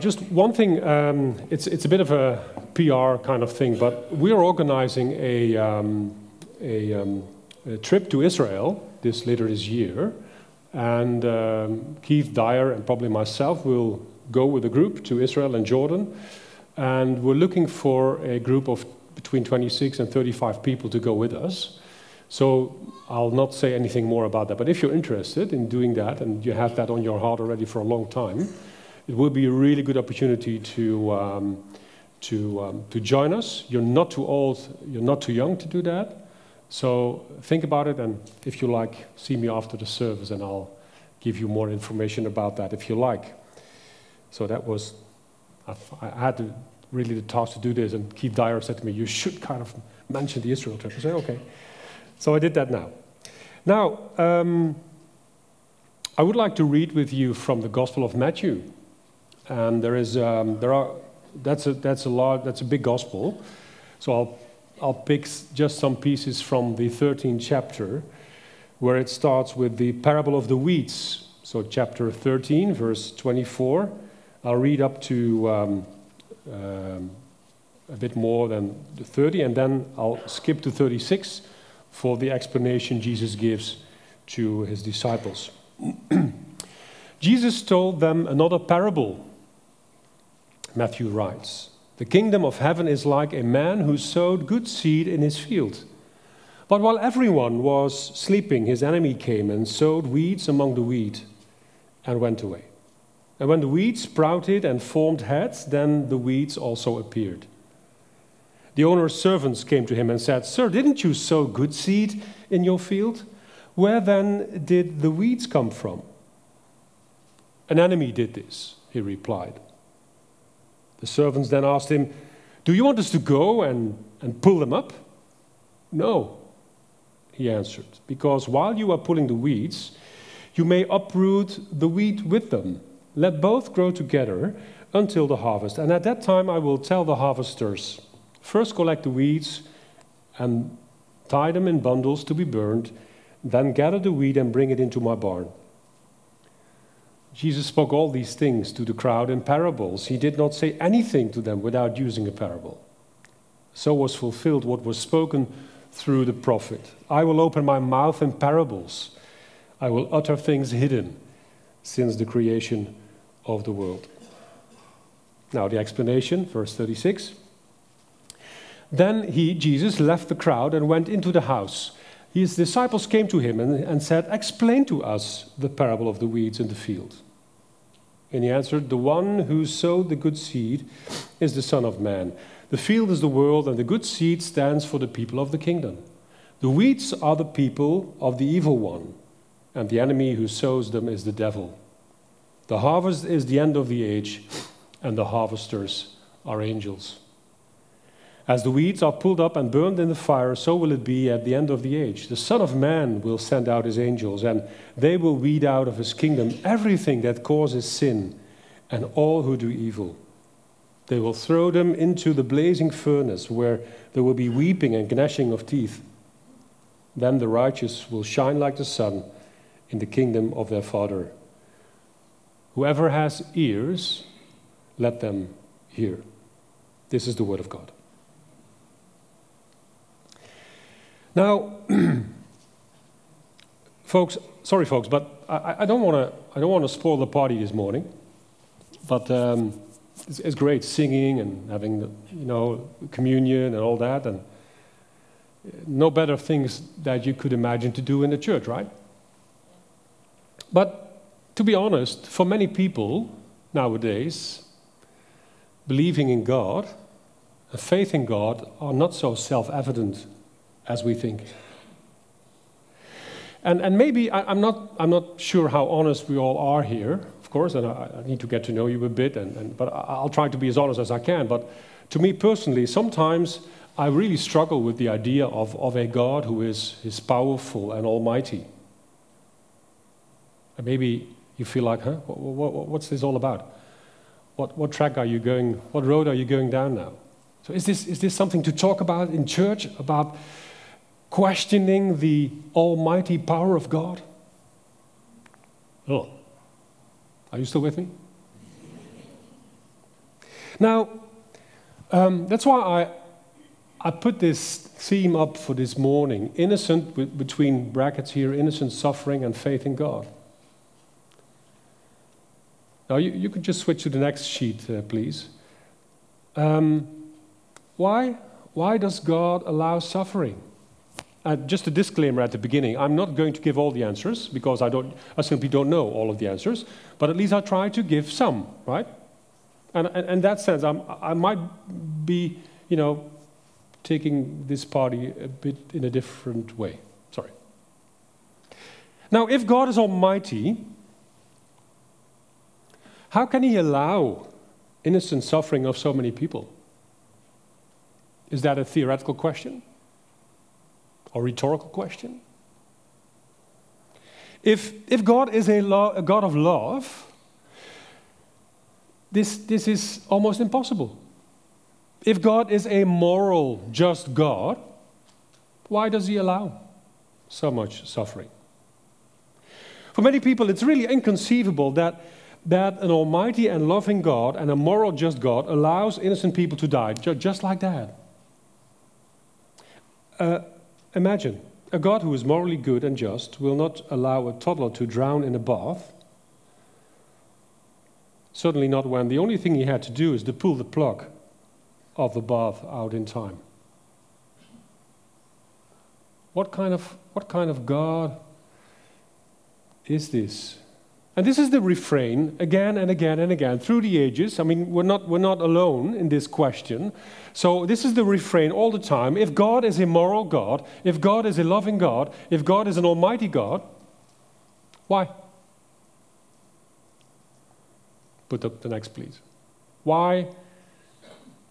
Just one thing, um, it's, it's a bit of a PR kind of thing, but we're organizing a, um, a, um, a, trip to Israel this later this year. And um, Keith Dyer and probably myself will go with a group to Israel and Jordan. And we're looking for a group of between 26 and 35 people to go with us. So I'll not say anything more about that. But if you're interested in doing that and you have that on your heart already for a long time, it will be a really good opportunity to, um, to, um, to join us. You're not too old, you're not too young to do that. So think about it, and if you like, see me after the service, and I'll give you more information about that if you like. So that was, I had to, really the task to do this, and Keith Dyer said to me, You should kind of mention the Israel trip. I said, Okay. So I did that now. Now, um, I would like to read with you from the Gospel of Matthew. And there is, um, there are, that's a, that's a large, that's a big gospel. So I'll, I'll pick just some pieces from the 13th chapter, where it starts with the parable of the weeds. So chapter 13, verse 24. I'll read up to um, um, a bit more than 30, and then I'll skip to 36 for the explanation Jesus gives to his disciples. Jesus told them another parable Matthew writes The kingdom of heaven is like a man who sowed good seed in his field. But while everyone was sleeping, his enemy came and sowed weeds among the wheat and went away. And when the weeds sprouted and formed heads, then the weeds also appeared. The owner's servants came to him and said, Sir, didn't you sow good seed in your field? Where then did the weeds come from? An enemy did this, he replied. The servants then asked him, Do you want us to go and, and pull them up? No, he answered, because while you are pulling the weeds, you may uproot the wheat with them. Let both grow together until the harvest. And at that time I will tell the harvesters first collect the weeds and tie them in bundles to be burned, then gather the wheat and bring it into my barn. Jesus spoke all these things to the crowd in parables. He did not say anything to them without using a parable. So was fulfilled what was spoken through the prophet I will open my mouth in parables, I will utter things hidden since the creation of the world. Now, the explanation, verse 36. Then he, Jesus, left the crowd and went into the house. His disciples came to him and, and said, Explain to us the parable of the weeds in the field. And he answered, The one who sowed the good seed is the Son of Man. The field is the world, and the good seed stands for the people of the kingdom. The weeds are the people of the evil one, and the enemy who sows them is the devil. The harvest is the end of the age, and the harvesters are angels. As the weeds are pulled up and burned in the fire, so will it be at the end of the age. The Son of Man will send out his angels, and they will weed out of his kingdom everything that causes sin and all who do evil. They will throw them into the blazing furnace, where there will be weeping and gnashing of teeth. Then the righteous will shine like the sun in the kingdom of their Father. Whoever has ears, let them hear. This is the word of God. Now, folks, sorry, folks, but I, I don't want to. I don't want to spoil the party this morning. But um, it's, it's, great singing and having, the, you know, communion and all that, and no better things that you could imagine to do in the church, right? But to be honest, for many people nowadays, believing in God and faith in God are not so self-evident as we think. And, and maybe I, am not, I'm not sure how honest we all are here, of course, and I, I need to get to know you a bit, and, and, but I'll try to be as honest as I can. But to me personally, sometimes I really struggle with the idea of, of a God who is, is powerful and almighty. And maybe you feel like, huh, what, what, what's this all about? What, what track are you going, what road are you going down now? So is this, is this something to talk about in church, about questioning the almighty power of God? Oh, are you still with me? Now, um, that's why I, I put this theme up for this morning innocent, with, between brackets here, innocent suffering and faith in God. Now, you, you could just switch to the next sheet, uh, please. Um, why, why does God allow suffering? Uh, just a disclaimer at the beginning I'm not going to give all the answers because I, don't, I simply don't know all of the answers, but at least I try to give some, right? And in that sense, I'm, I might be, you know, taking this party a bit in a different way. Sorry. Now, if God is almighty, how can he allow innocent suffering of so many people? Is that a theoretical question? Or rhetorical question? If, if God is a, lo- a God of love, this, this is almost impossible. If God is a moral, just God, why does He allow so much suffering? For many people, it's really inconceivable that, that an almighty and loving God and a moral, just God allows innocent people to die ju- just like that. Uh, imagine a God who is morally good and just will not allow a toddler to drown in a bath Certainly not when the only thing he had to do is to pull the plug of the bath out in time. What kind of, what kind of God is this? And this is the refrain again and again and again through the ages. I mean, we're not, we're not alone in this question. So, this is the refrain all the time. If God is a moral God, if God is a loving God, if God is an almighty God, why? Put up the next, please. Why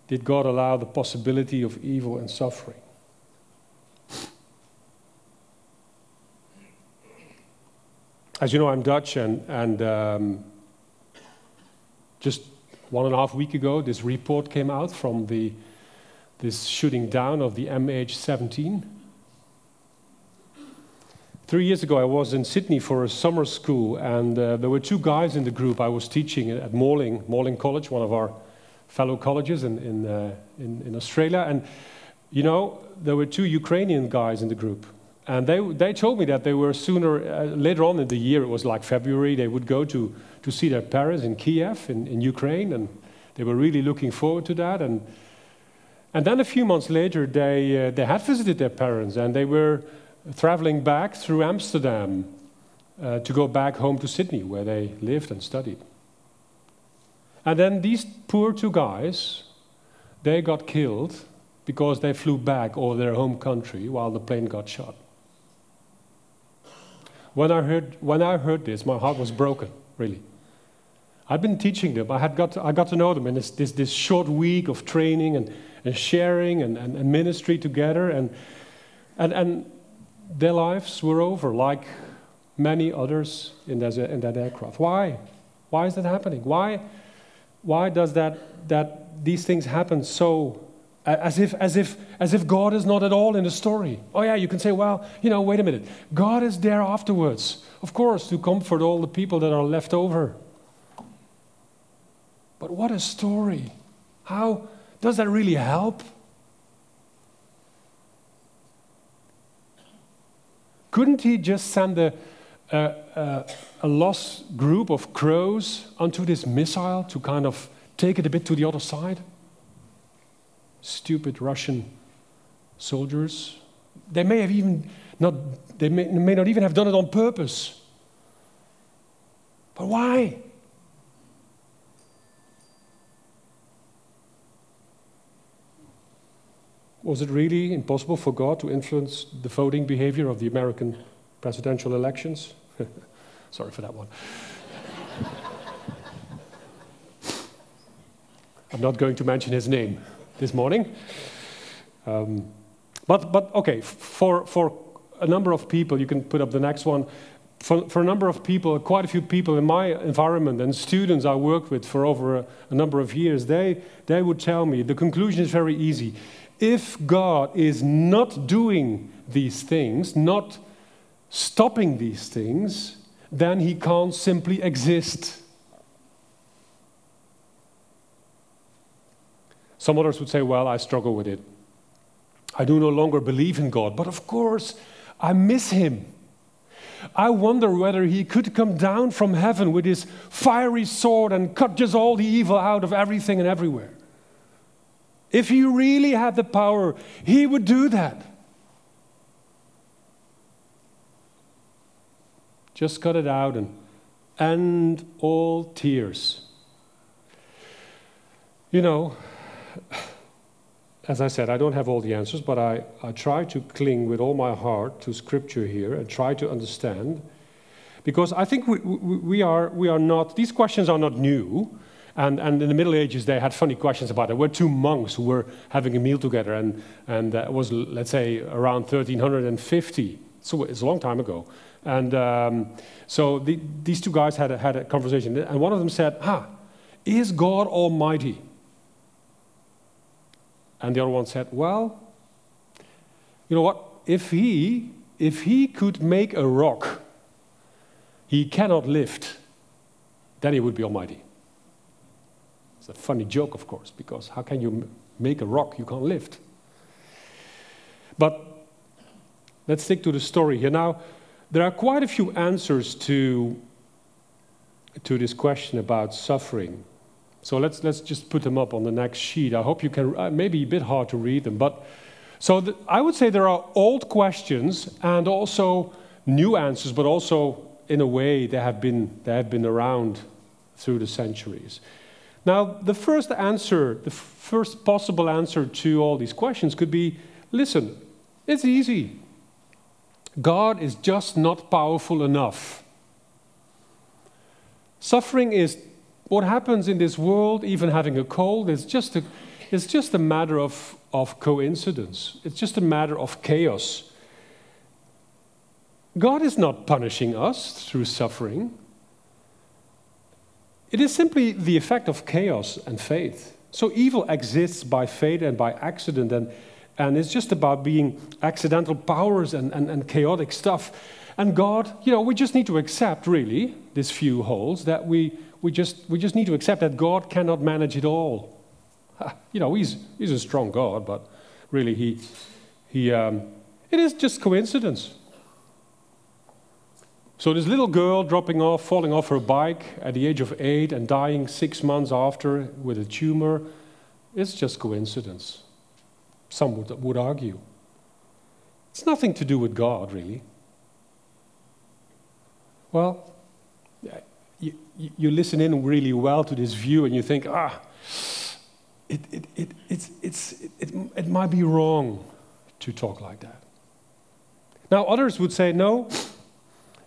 did God allow the possibility of evil and suffering? As you know, I'm Dutch, and, and um, just one and a half week ago, this report came out from the, this shooting down of the MH17 Three years ago, I was in Sydney for a summer school, and uh, there were two guys in the group. I was teaching at Morling, Morling College, one of our fellow colleges in, in, uh, in, in, Australia. And, you know, there were two Ukrainian guys in the group. And they, they told me that they were sooner, uh, later on in the year, it was like February, they would go to, to see their parents in Kiev, in, in Ukraine. And they were really looking forward to that. And, and then a few months later, they, uh, they had visited their parents, and they were traveling back through Amsterdam uh, to go back home to Sydney, where they lived and studied. And then these poor two guys, they got killed because they flew back over their home country while the plane got shot. When I heard, when I heard this, my heart was broken, really. I'd been teaching them. I, had got to, I got to know them in this, this, this short week of training and, and sharing and, and, and ministry together. And, and, and their lives were over, like many others in that, in that aircraft. Why? Why is that happening? Why, why does that, that these things happen so as if, as, if, as if God is not at all in the story. Oh, yeah, you can say, well, you know, wait a minute. God is there afterwards, of course, to comfort all the people that are left over. But what a story. How does that really help? Couldn't he just send a, a, a, a lost group of crows onto this missile to kind of take it a bit to the other side? Stupid Russian soldiers. They may have even not, they may, may not even have done it on purpose. But why? Was it really impossible for God to influence the voting behavior of the American presidential elections? Sorry for that one. I'm not going to mention his name this morning. Um, but, but okay, for, for a number of people, you can put up the next one. For, for a number of people, quite a few people in my environment and students I worked with for over a, a number of years, they, they would tell me the conclusion is very easy if God is not doing these things, not stopping these things, then he can't simply exist. Some others would say, Well, I struggle with it. I do no longer believe in God, but of course, I miss Him. I wonder whether He could come down from heaven with His fiery sword and cut just all the evil out of everything and everywhere. If He really had the power, He would do that. Just cut it out and end all tears. You know, as I said, I don't have all the answers, but I, I try to cling with all my heart to Scripture here and try to understand. Because I think we, we, we, are, we are not, these questions are not new. And, and in the Middle Ages, they had funny questions about it. Were two monks who were having a meal together, and, and it was, let's say, around 1350. So it's a long time ago. And um, so the, these two guys had a, had a conversation, and one of them said, Ah, is God Almighty? And the other one said, Well, you know what? If he, if he could make a rock he cannot lift, then he would be almighty. It's a funny joke, of course, because how can you make a rock you can't lift? But let's stick to the story here. Now, there are quite a few answers to, to this question about suffering. So let's, let's just put them up on the next sheet. I hope you can, uh, maybe a bit hard to read them, but so I would say there are old questions and also new answers, but also in a way they have been, they have been around through the centuries. Now, the first answer, the first possible answer to all these questions could be listen, it's easy. God is just not powerful enough. Suffering is what happens in this world, even having a cold, is just a, it's just a matter of, of coincidence. It's just a matter of chaos. God is not punishing us through suffering. It is simply the effect of chaos and faith. So evil exists by fate and by accident, and, and it's just about being accidental powers and, and, and chaotic stuff. And God, you know, we just need to accept, really, these few holes that we we just, we just need to accept that God cannot manage it all. You know, he's, he's a strong God, but really, he, he, um, it is just coincidence. So, this little girl dropping off, falling off her bike at the age of eight and dying six months after with a tumor, it's just coincidence. Some would, would argue. It's nothing to do with God, really. Well, you, listen in really well to this view and you think, ah, it, it, it, it's, it's, it, it might be wrong to talk like that. Now, others would say, no,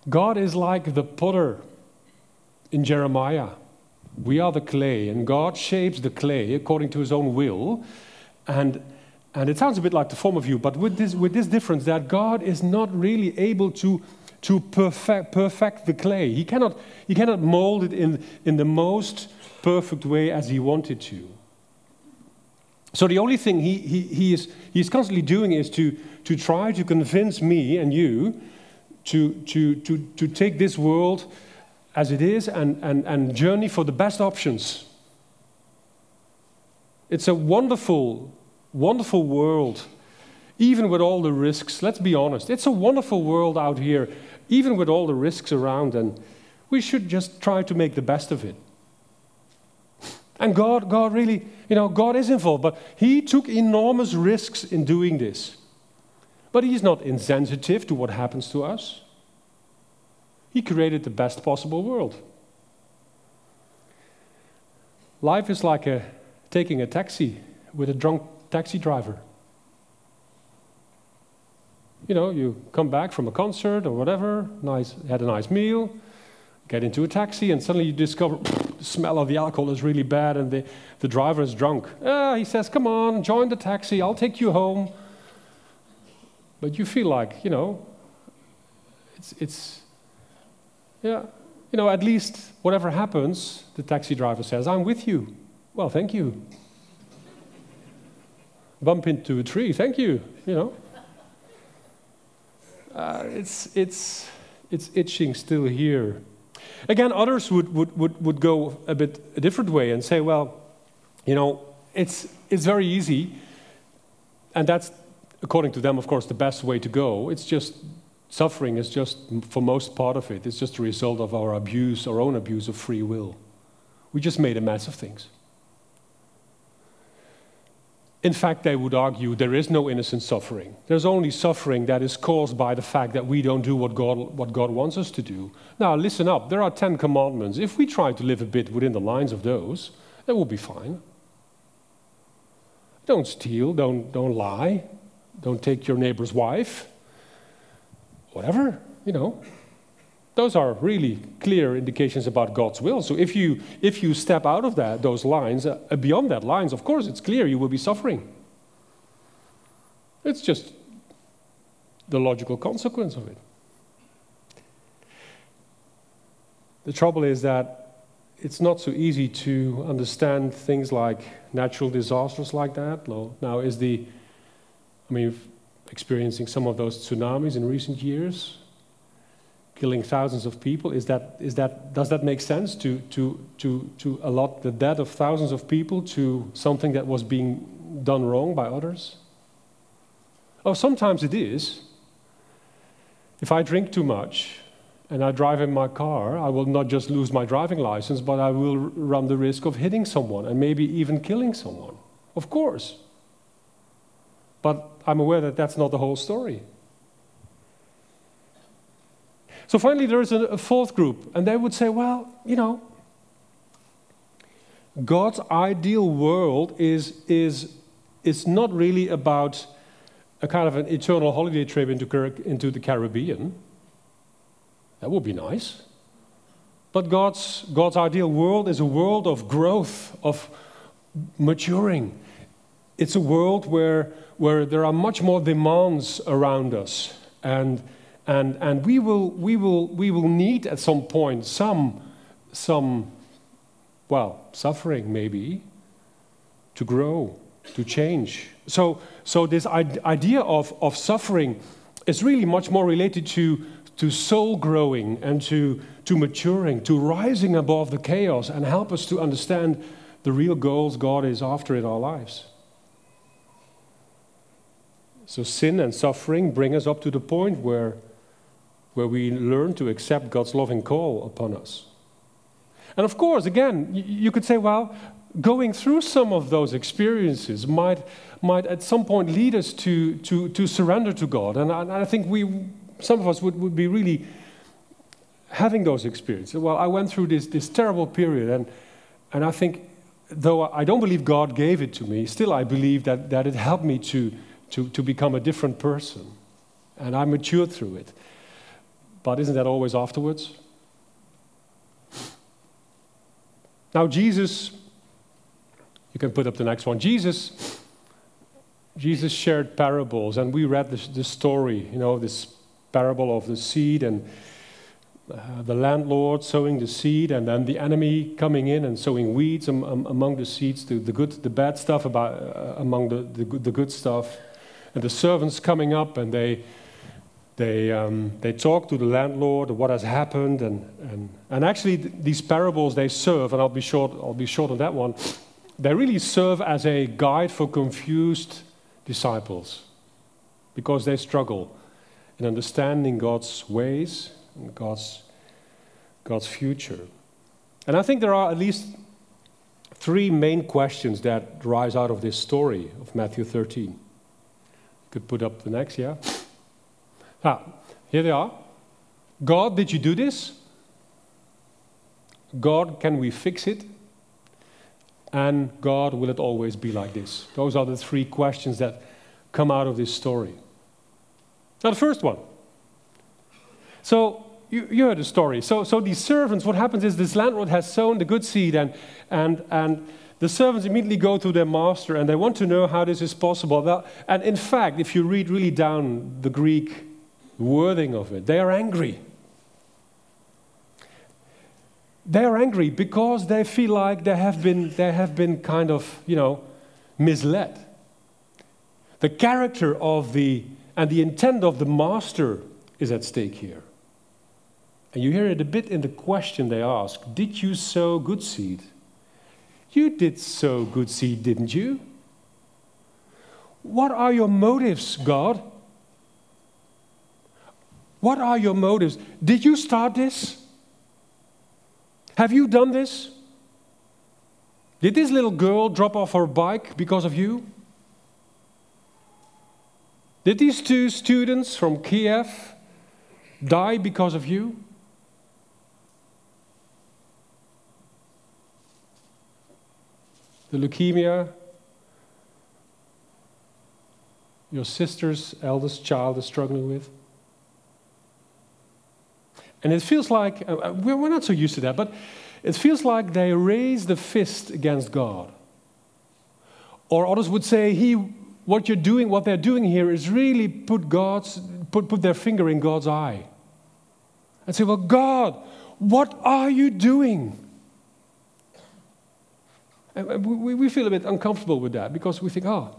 God is like the potter in Jeremiah. We are the clay, and God shapes the clay according to his own will. And, and it sounds a bit like the form of you, but with this, with this difference that God is not really able to to perfect, perfect the clay. He cannot, he cannot mold it in, in the most perfect way as he wanted to. So the only thing he, he, he, is, he is constantly doing is to, to try to convince me and you to, to, to, to take this world as it is and, and, and journey for the best options. It's a wonderful, wonderful world, even with all the risks. Let's be honest. It's a wonderful world out here even with all the risks around, and we should just try to make the best of it. And God, God really, you know, God is involved, but He took enormous risks in doing this. But He's not insensitive to what happens to us. He created the best possible world. Life is like a, taking a taxi with a drunk taxi driver you know, you come back from a concert or whatever, nice, had a nice meal, get into a taxi, and suddenly you discover the smell of the alcohol is really bad and the, the driver is drunk. Ah, he says, Come on, join the taxi, I'll take you home. But you feel like, you know, it's, it's yeah, you know, at least whatever happens, the taxi driver says, I'm with you. Well, thank you. Bump into a tree, thank you, you know uh, it's, it's, it's itching still here. Again, others would, would, would, would go a bit a different way and say, well, you know, it's, it's very easy. And that's, according to them, of course, the best way to go. It's just suffering is just, for most part of it, it's just a result of our abuse, our own abuse of free will. We just made a mess of things. In fact, they would argue there is no innocent suffering. There's only suffering that is caused by the fact that we don't do what God, what God wants us to do. Now, listen up. There are Ten Commandments. If we try to live a bit within the lines of those, that will be fine. Don't steal, don't, don't lie, don't take your neighbor's wife, whatever, you know. Those are really clear indications about God's will. So if you, if you step out of that, those lines, uh, beyond that lines, of course, it's clear you will be suffering. It's just the logical consequence of it. The trouble is that it's not so easy to understand things like natural disasters like that. Now, is the, I mean, experiencing some of those tsunamis in recent years, killing thousands of people, is that, is that, does that make sense to, to, to, to allot the death of thousands of people to something that was being done wrong by others? Oh, sometimes it is. If I drink too much, and I drive in my car, I will not just lose my driving license, but I will run the risk of hitting someone and maybe even killing someone. Of course. But I'm aware that that's not the whole story. So finally, there is a, a fourth group, and they would say, well, you know, God's ideal world is, is, is not really about a kind of an eternal holiday trip into, into the Caribbean. That would be nice. But God's, God's ideal world is a world of growth, of maturing. It's a world where, where there are much more demands around us. And, and, and we, will, we, will, we will need at some point some, some, well, suffering maybe, to grow, to change. So, so this idea of, of suffering is really much more related to to soul growing and to, to maturing, to rising above the chaos and help us to understand the real goals God is after in our lives. So, sin and suffering bring us up to the point where, where we learn to accept God's loving call upon us. And of course, again, you could say, well, going through some of those experiences might, might at some point lead us to, to, to surrender to God. And I, I think we, some of us would, would be really having those experiences. Well, I went through this, this terrible period, and, and I think, though I don't believe God gave it to me, still I believe that, that it helped me to, to, to become a different person. And I matured through it. But isn't that always afterwards? Now, Jesus, you can put up the next one. Jesus, Jesus shared parables, and we read this, story, you know, this parable of the seed and uh, the landlord sowing the seed and then the enemy coming in and sowing weeds am, am, among the seeds, the, the, good, the bad stuff about, uh, among the, the, the, good stuff. And the servants coming up and they, they, um, they talk to the landlord what has happened. And, and, and actually, these parables they serve, and I'll be, short, I'll be short on that one, they really serve as a guide for confused disciples because they struggle in understanding God's ways and God's, God's future. And I think there are at least three main questions that rise out of this story of Matthew 13. You could put up the next, yeah? Ah, here they are. God, did you do this? God, can we fix it? And God, will it always be like this? Those are the three questions that come out of this story. Now, the first one. So, you, you heard the story. So, so these servants, what happens is this landlord has sown the good seed, and, and, and the servants immediately go to their master and they want to know how this is possible. And in fact, if you read really down the Greek wording of it, they are angry. They are angry because they feel like they have been, they have been kind of, you know, misled. The character of the and the intent of the master is at stake here. And you hear it a bit in the question they ask Did you sow good seed? You did sow good seed, didn't you? What are your motives, God? What are your motives? Did you start this? Have you done this? Did this little girl drop off her bike because of you? Did these two students from Kiev die because of you? The leukemia your sister's eldest child is struggling with? And it feels like, uh, uh, we're not so used to that, but it feels like they raise the fist against God. Or others would say, he, what you're doing, what they're doing here is really put, God's, put, put their finger in God's eye. And say, well, God, what are you doing? And we, we feel a bit uncomfortable with that because we think, oh,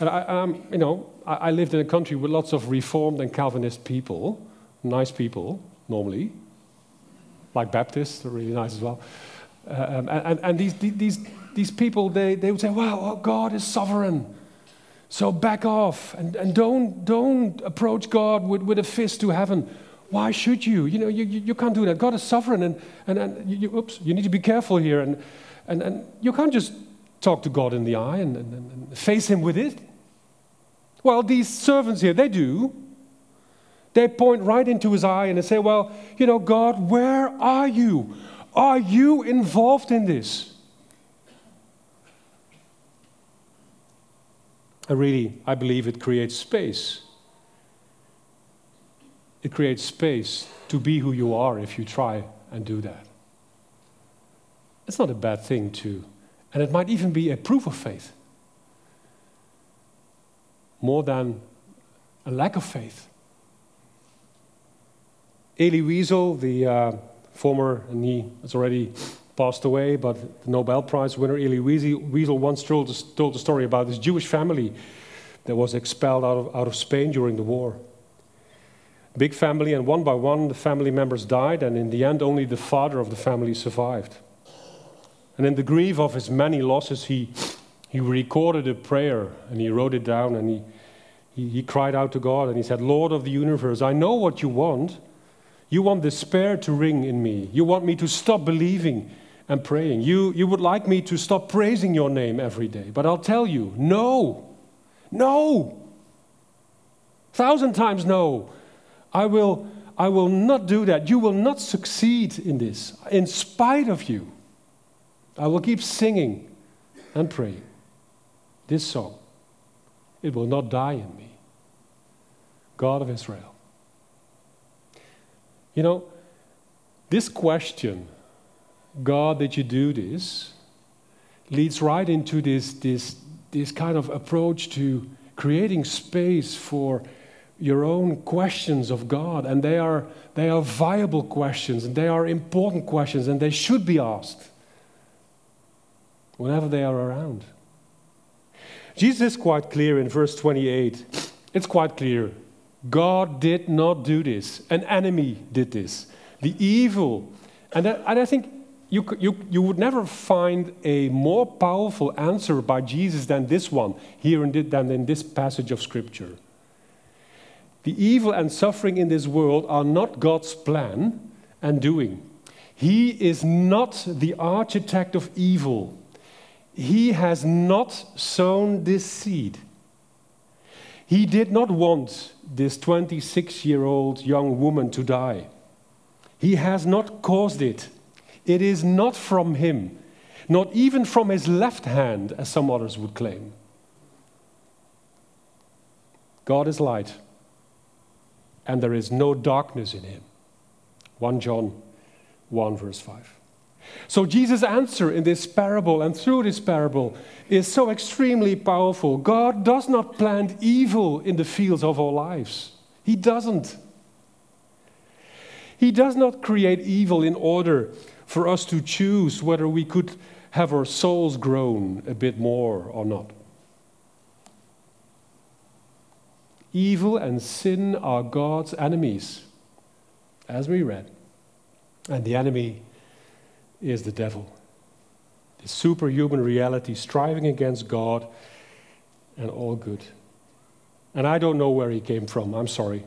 and I, um, you know, I, I lived in a country with lots of Reformed and Calvinist people, nice people, normally, like Baptists, are really nice as well. Uh, um, and, and these, these, these people, they, they would say, well, God is sovereign. So back off and, and don't, don't approach God with, with a fist to heaven. Why should you? You know, you, you, you can't do that. God is sovereign and, and, and you, you, oops, you need to be careful here. And, and, and you can't just talk to God in the eye and, and, and face him with it. Well, these servants here, they do. They point right into his eye and they say, Well, you know, God, where are you? Are you involved in this? And really, I believe it creates space. It creates space to be who you are if you try and do that. It's not a bad thing to, and it might even be a proof of faith more than a lack of faith. Elie Wiesel, the uh, former, and he has already passed away, but the Nobel Prize winner Elie Wiesel once told, told a story about this Jewish family that was expelled out of, out of Spain during the war. Big family, and one by one, the family members died, and in the end, only the father of the family survived. And in the grief of his many losses, he he recorded a prayer and he wrote it down and he, he, he, cried out to God and he said, Lord of the universe, I know what you want. You want despair to ring in me. You want me to stop believing and praying. You, you would like me to stop praising your name every day. But I'll tell you, no, no. Thousand times no. I will, I will not do that. You will not succeed in this, in spite of you. I will keep singing and praying this song, it will not die in me. God of Israel. You know, this question, God, did you do this, leads right into this, this, this kind of approach to creating space for your own questions of God. And they are, they are viable questions, and they are important questions, and they should be asked whenever they are around. Jesus is quite clear in verse 28. It's quite clear. God did not do this. An enemy did this. The evil. And, and I think you, you, you would never find a more powerful answer by Jesus than this one here in than in this passage of Scripture. The evil and suffering in this world are not God's plan and doing. He is not the architect of evil. He has not sown this seed. He did not want this 26 year old young woman to die. He has not caused it. It is not from him, not even from his left hand, as some others would claim. God is light, and there is no darkness in him. 1 John 1, verse 5. So, Jesus' answer in this parable and through this parable is so extremely powerful. God does not plant evil in the fields of our lives, He doesn't. He does not create evil in order for us to choose whether we could have our souls grown a bit more or not. Evil and sin are God's enemies, as we read. And the enemy is the devil. The superhuman reality, striving against God and all good. And I don't know where he came from, I'm sorry.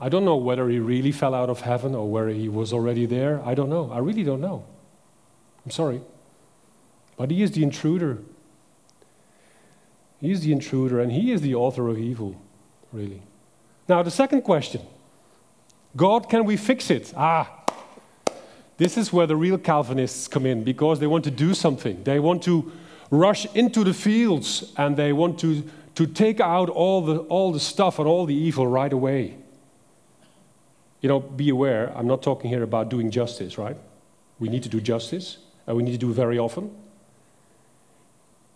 I don't know whether he really fell out of heaven or whether he was already there. I don't know. I really don't know. I'm sorry. But he is the intruder. He is the intruder and he is the author of evil, really. Now, the second question God, can we fix it? Ah, this is where the real Calvinists come in because they want to do something. They want to rush into the fields and they want to, to take out all the, all the stuff and all the evil right away. You know, be aware, I'm not talking here about doing justice, right? We need to do justice, and we need to do it very often.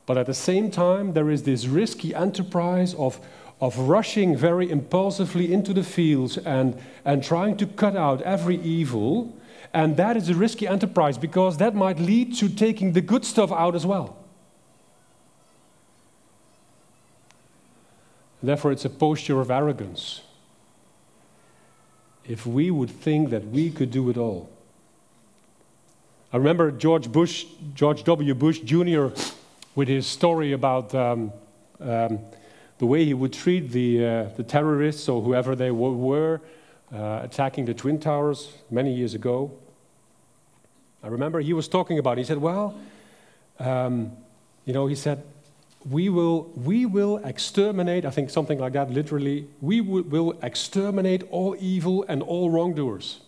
But at the same time, there is this risky enterprise of, of rushing very impulsively into the fields and, and trying to cut out every evil. And that is a risky enterprise because that might lead to taking the good stuff out as well. Therefore, it's a posture of arrogance if we would think that we could do it all. I remember George Bush, George W. Bush Jr., with his story about um, um, the way he would treat the, uh, the terrorists or whoever they were uh, attacking the Twin Towers many years ago. I remember he was talking about, it. he said, Well, um, you know, he said, we will, we will exterminate, I think something like that, literally, we will exterminate all evil and all wrongdoers.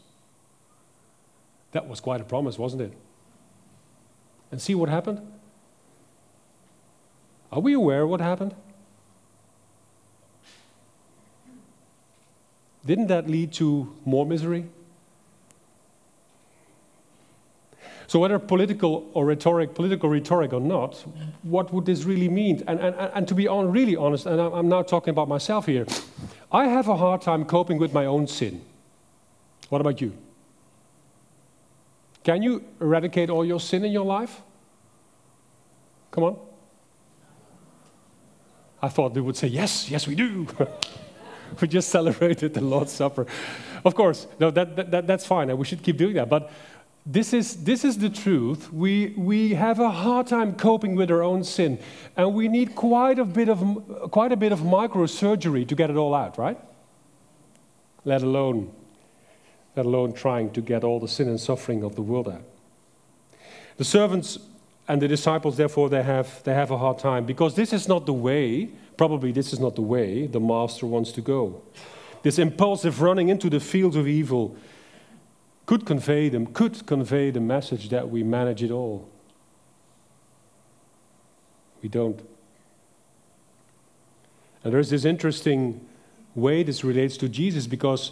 That was quite a promise, wasn't it? And see what happened? Are we aware what happened? Didn't that lead to more misery? So whether political or rhetoric, political rhetoric or not, what would this really mean? And, and, and to be on, really honest, and I'm now talking about myself here, I have a hard time coping with my own sin. What about you? Can you eradicate all your sin in your life? Come on. I thought they would say, yes, yes, we do. we just celebrated the Lord's Supper. Of course, no, that, that, that's fine, and we should keep doing that. But this is, this is the truth. We, we have a hard time coping with our own sin, and we need quite a bit of, quite a bit of microsurgery to get it all out, right? Let alone, let alone trying to get all the sin and suffering of the world out. The servants and the disciples, therefore, they have, they have a hard time because this is not the way, probably this is not the way the master wants to go. This impulsive running into the fields of evil could convey them, could convey the message that we manage it all. We don't. And there's this interesting way this relates to Jesus because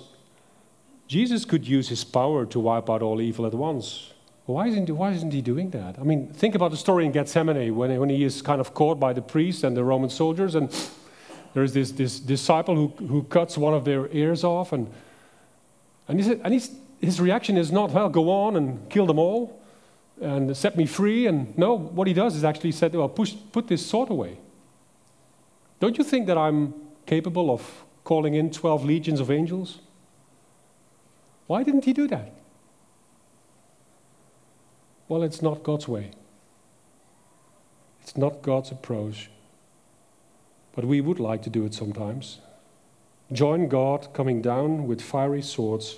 Jesus could use his power to wipe out all evil at once. Why isn't, he, why isn't he doing that? I mean, think about the story in Gethsemane when, when he is kind of caught by the priests and the Roman soldiers, and there's this, this disciple who, who cuts one of their ears off, and, and, he said, and he's his reaction is not, well, go on and kill them all and set me free. And no, what he does is actually said, well, push, put this sword away. Don't you think that I'm capable of calling in 12 legions of angels? Why didn't he do that? Well, it's not God's way. It's not God's approach. But we would like to do it sometimes. Join God coming down with fiery swords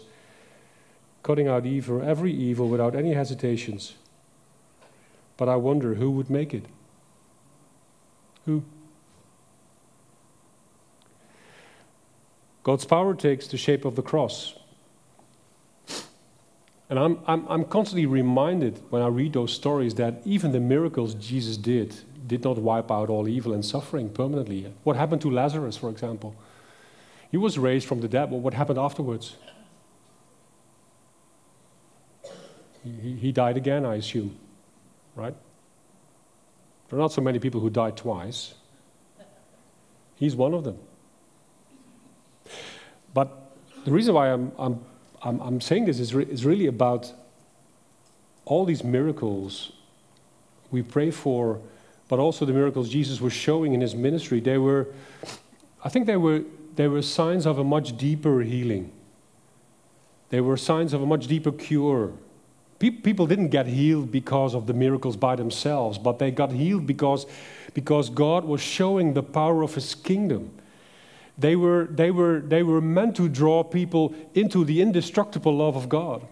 cutting out evil, every evil without any hesitations. But I wonder who would make it? Who? God's power takes the shape of the cross. And I'm, I'm, I'm constantly reminded when I read those stories that even the miracles Jesus did did not wipe out all evil and suffering permanently. What happened to Lazarus, for example? He was raised from the dead, but what happened afterwards? He, he died again, I assume, right? There are not so many people who died twice. He's one of them. But the reason why I'm, I'm, I'm, I'm saying this is, re- is really about all these miracles we pray for, but also the miracles Jesus was showing in his ministry. They were, I think they were, they were signs of a much deeper healing. They were signs of a much deeper cure people didn't get healed because of the miracles by themselves, but they got healed because, because God was showing the power of His kingdom. They were, they, were, they were meant to draw people into the indestructible love of God,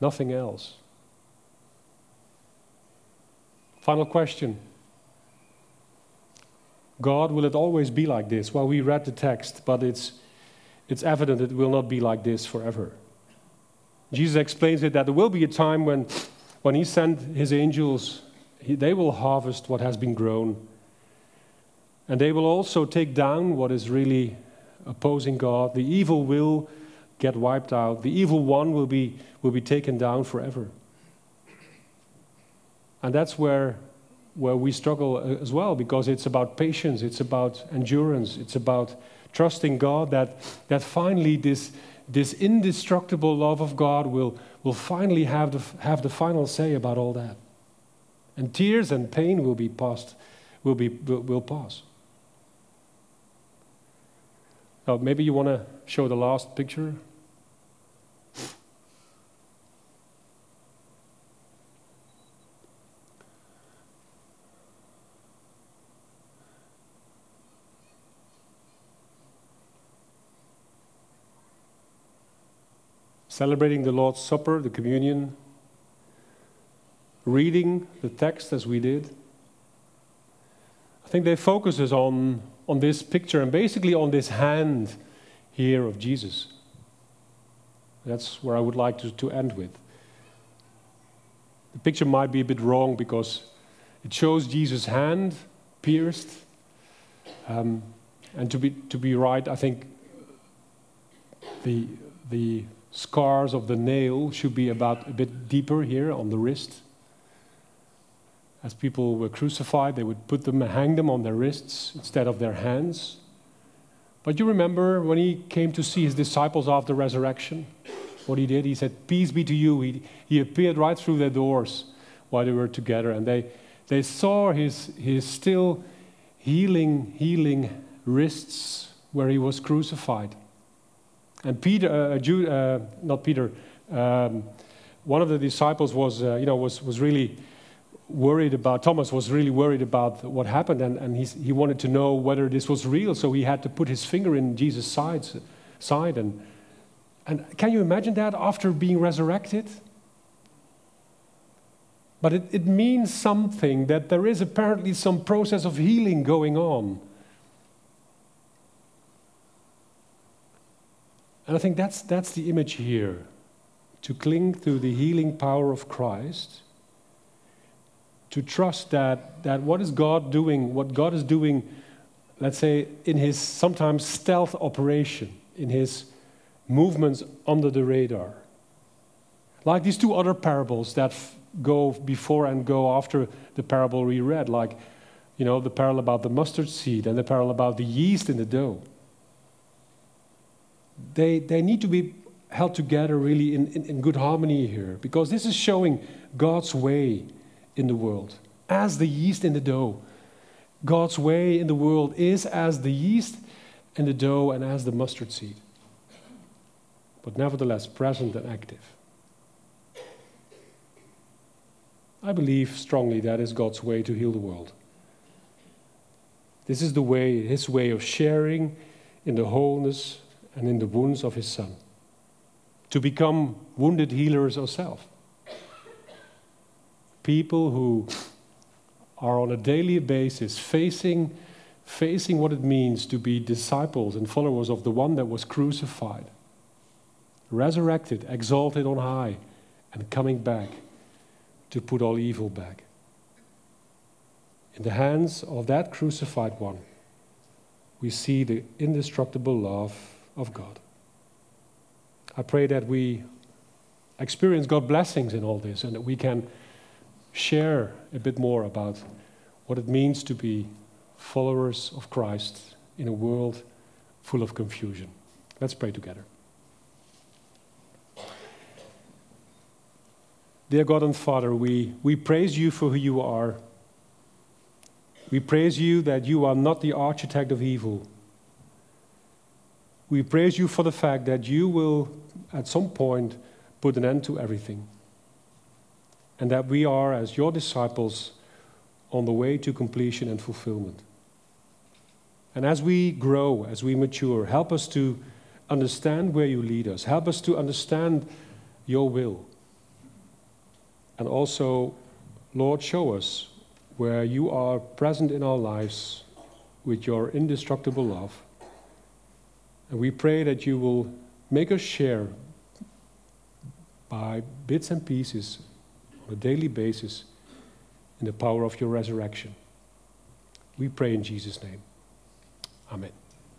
nothing else. Final question God, will it always be like this? Well, we read the text, but it's, it's evident it will not be like this forever. Jesus explains it that there will be a time when, when he sent his angels, he, they will harvest what has been grown. And they will also take down what is really opposing God. The evil will get wiped out. The evil one will be, will be taken down forever. And that's where, where we struggle uh, as well, because it's about patience, it's about endurance, it's about trusting God that, that finally this, this indestructible love of God will, will finally have the, have the final say about all that. And tears and pain will be passed, will, be, will, will pass. Now, maybe you want to show the last picture. Celebrating the Lord's Supper, the communion, reading the text as we did. I think they focuses on, on this picture and basically on this hand here of Jesus. That's where I would like to, to end with. The picture might be a bit wrong because it shows Jesus' hand pierced. Um, and to be, to be right, I think the, the scars of the nail should be about a bit deeper here on the wrist. As people were crucified, they would put them, hang them on their wrists instead of their hands. But you remember when he came to see his disciples after resurrection, what he did? He said, Peace be to you. He, he appeared right through their doors while they were together, and they, they saw his, his still healing, healing wrists where he was crucified. And Peter, uh, Jude, uh, not Peter, um, one of the disciples was, uh, you know, was, was really worried about, Thomas was really worried about what happened, and, and he wanted to know whether this was real, so he had to put his finger in Jesus' sides, side. And, and can you imagine that after being resurrected? But it, it means something that there is apparently some process of healing going on. And I think that's, that's the image here to cling to the healing power of Christ, to trust that, that what is God doing, what God is doing, let's say, in his sometimes stealth operation, in his movements under the radar. Like these two other parables that f- go before and go after the parable we read, like, you know, the parable about the mustard seed and the parable about the yeast in the dough they, they need to be held together really in, in, in good harmony here because this is showing God's way in the world as the yeast in the dough. God's way in the world is as the yeast in the dough and as the mustard seed, but nevertheless present and active. I believe strongly that is God's way to heal the world. This is the way, his way of sharing in the wholeness and in the wounds of his son. To become wounded healers ourselves. People who are on a daily basis facing, facing what it means to be disciples and followers of the one that was crucified, resurrected, exalted on high, and coming back to put all evil back. In the hands of that crucified one, we see the indestructible love of God. I pray that we experience God's blessings in all this and that we can share a bit more about what it means to be followers of Christ in a world full of confusion. Let's pray together. Dear God and Father, we, we praise you for who you are. We praise you that you are not the architect of evil, we praise you for the fact that you will, at some point, put an end to everything. and that we are, as your disciples, on the way to completion and fulfillment. And as we grow, as we mature, help us to understand where you lead us. Help us to understand your will. And also, Lord, show us where you are present in our lives with your indestructible love. And we pray that you will make us share by bits and pieces on a daily basis in the power of your resurrection. We pray in Jesus' name. Amen.